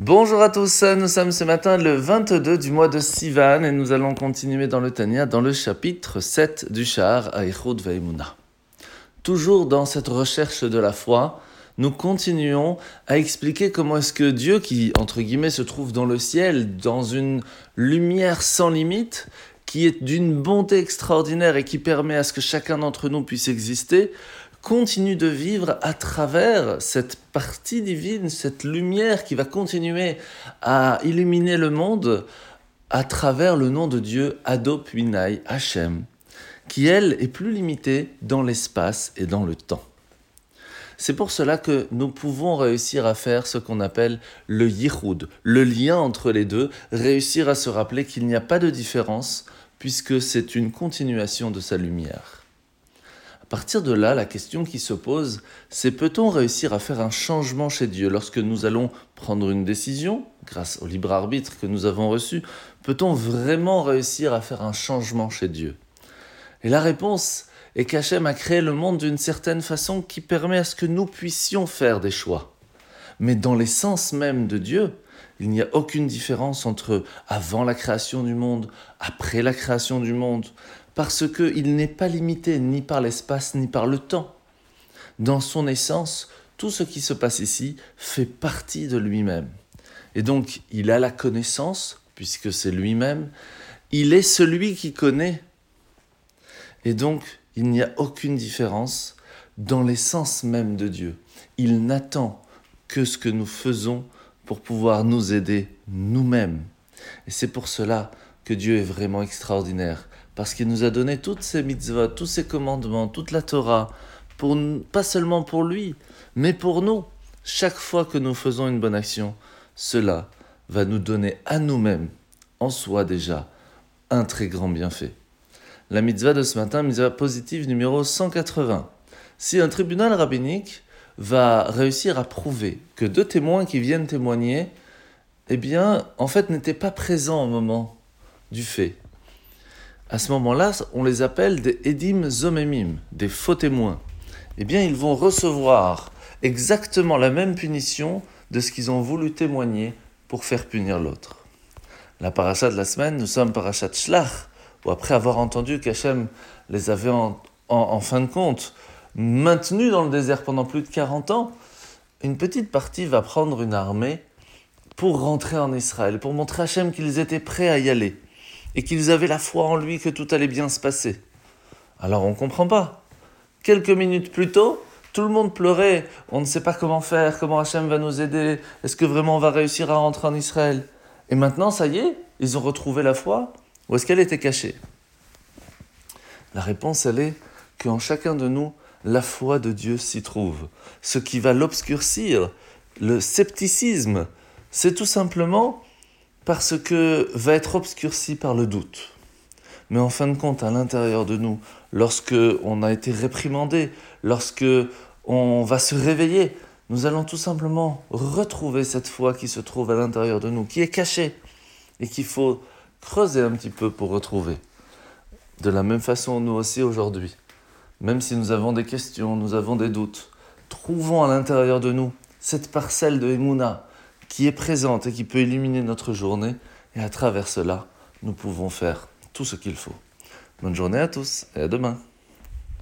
Bonjour à tous, nous sommes ce matin le 22 du mois de Sivan et nous allons continuer dans le Tania dans le chapitre 7 du Shahar Aichud Veimuna. Toujours dans cette recherche de la foi, nous continuons à expliquer comment est-ce que Dieu, qui entre guillemets se trouve dans le ciel, dans une lumière sans limite, qui est d'une bonté extraordinaire et qui permet à ce que chacun d'entre nous puisse exister, continue de vivre à travers cette partie divine, cette lumière qui va continuer à illuminer le monde à travers le nom de Dieu Adop Winai Hashem, qui elle est plus limitée dans l'espace et dans le temps. C'est pour cela que nous pouvons réussir à faire ce qu'on appelle le yichud, le lien entre les deux, réussir à se rappeler qu'il n'y a pas de différence puisque c'est une continuation de sa lumière. Partir de là, la question qui se pose, c'est peut-on réussir à faire un changement chez Dieu lorsque nous allons prendre une décision, grâce au libre arbitre que nous avons reçu, peut-on vraiment réussir à faire un changement chez Dieu? Et la réponse est qu'Hachem a créé le monde d'une certaine façon qui permet à ce que nous puissions faire des choix. Mais dans l'essence même de Dieu, il n'y a aucune différence entre avant la création du monde, après la création du monde, parce qu'il n'est pas limité ni par l'espace ni par le temps. Dans son essence, tout ce qui se passe ici fait partie de lui-même. Et donc, il a la connaissance, puisque c'est lui-même, il est celui qui connaît. Et donc, il n'y a aucune différence dans l'essence même de Dieu. Il n'attend que ce que nous faisons pour pouvoir nous aider nous-mêmes. Et c'est pour cela que Dieu est vraiment extraordinaire parce qu'il nous a donné toutes ces mitzvot, tous ces commandements, toute la Torah, pour, pas seulement pour lui, mais pour nous. Chaque fois que nous faisons une bonne action, cela va nous donner à nous-mêmes, en soi déjà, un très grand bienfait. La mitzvah de ce matin, mitzvah positive numéro 180. Si un tribunal rabbinique va réussir à prouver que deux témoins qui viennent témoigner, eh bien, en fait, n'étaient pas présents au moment du fait à ce moment-là, on les appelle des edim zomemim, des faux témoins. Eh bien, ils vont recevoir exactement la même punition de ce qu'ils ont voulu témoigner pour faire punir l'autre. La paracha de la semaine, nous sommes parachat Shlach, où après avoir entendu qu'Hachem les avait en, fin de compte maintenus dans le désert pendant plus de 40 ans, une petite partie va prendre une armée pour rentrer en Israël, pour montrer à Hachem qu'ils étaient prêts à y aller et qu'ils avaient la foi en lui que tout allait bien se passer. Alors on ne comprend pas. Quelques minutes plus tôt, tout le monde pleurait. On ne sait pas comment faire, comment Hachem va nous aider. Est-ce que vraiment on va réussir à rentrer en Israël? Et maintenant, ça y est, ils ont retrouvé la foi Ou est-ce qu'elle était cachée? La réponse, elle est qu'en chacun de nous, la foi de Dieu s'y trouve. Ce qui va l'obscurcir, le scepticisme, c'est tout simplement parce que va être obscurci par le doute. Mais en fin de compte, à l'intérieur de nous, lorsque on a été réprimandé, lorsque on va se réveiller, nous allons tout simplement retrouver cette foi qui se trouve à l'intérieur de nous, qui est cachée et qu'il faut creuser un petit peu pour retrouver. De la même façon, nous aussi aujourd'hui, même si nous avons des questions, nous avons des doutes, trouvons à l'intérieur de nous cette parcelle de Emouna, qui est présente et qui peut illuminer notre journée. Et à travers cela, nous pouvons faire tout ce qu'il faut. Bonne journée à tous et à demain.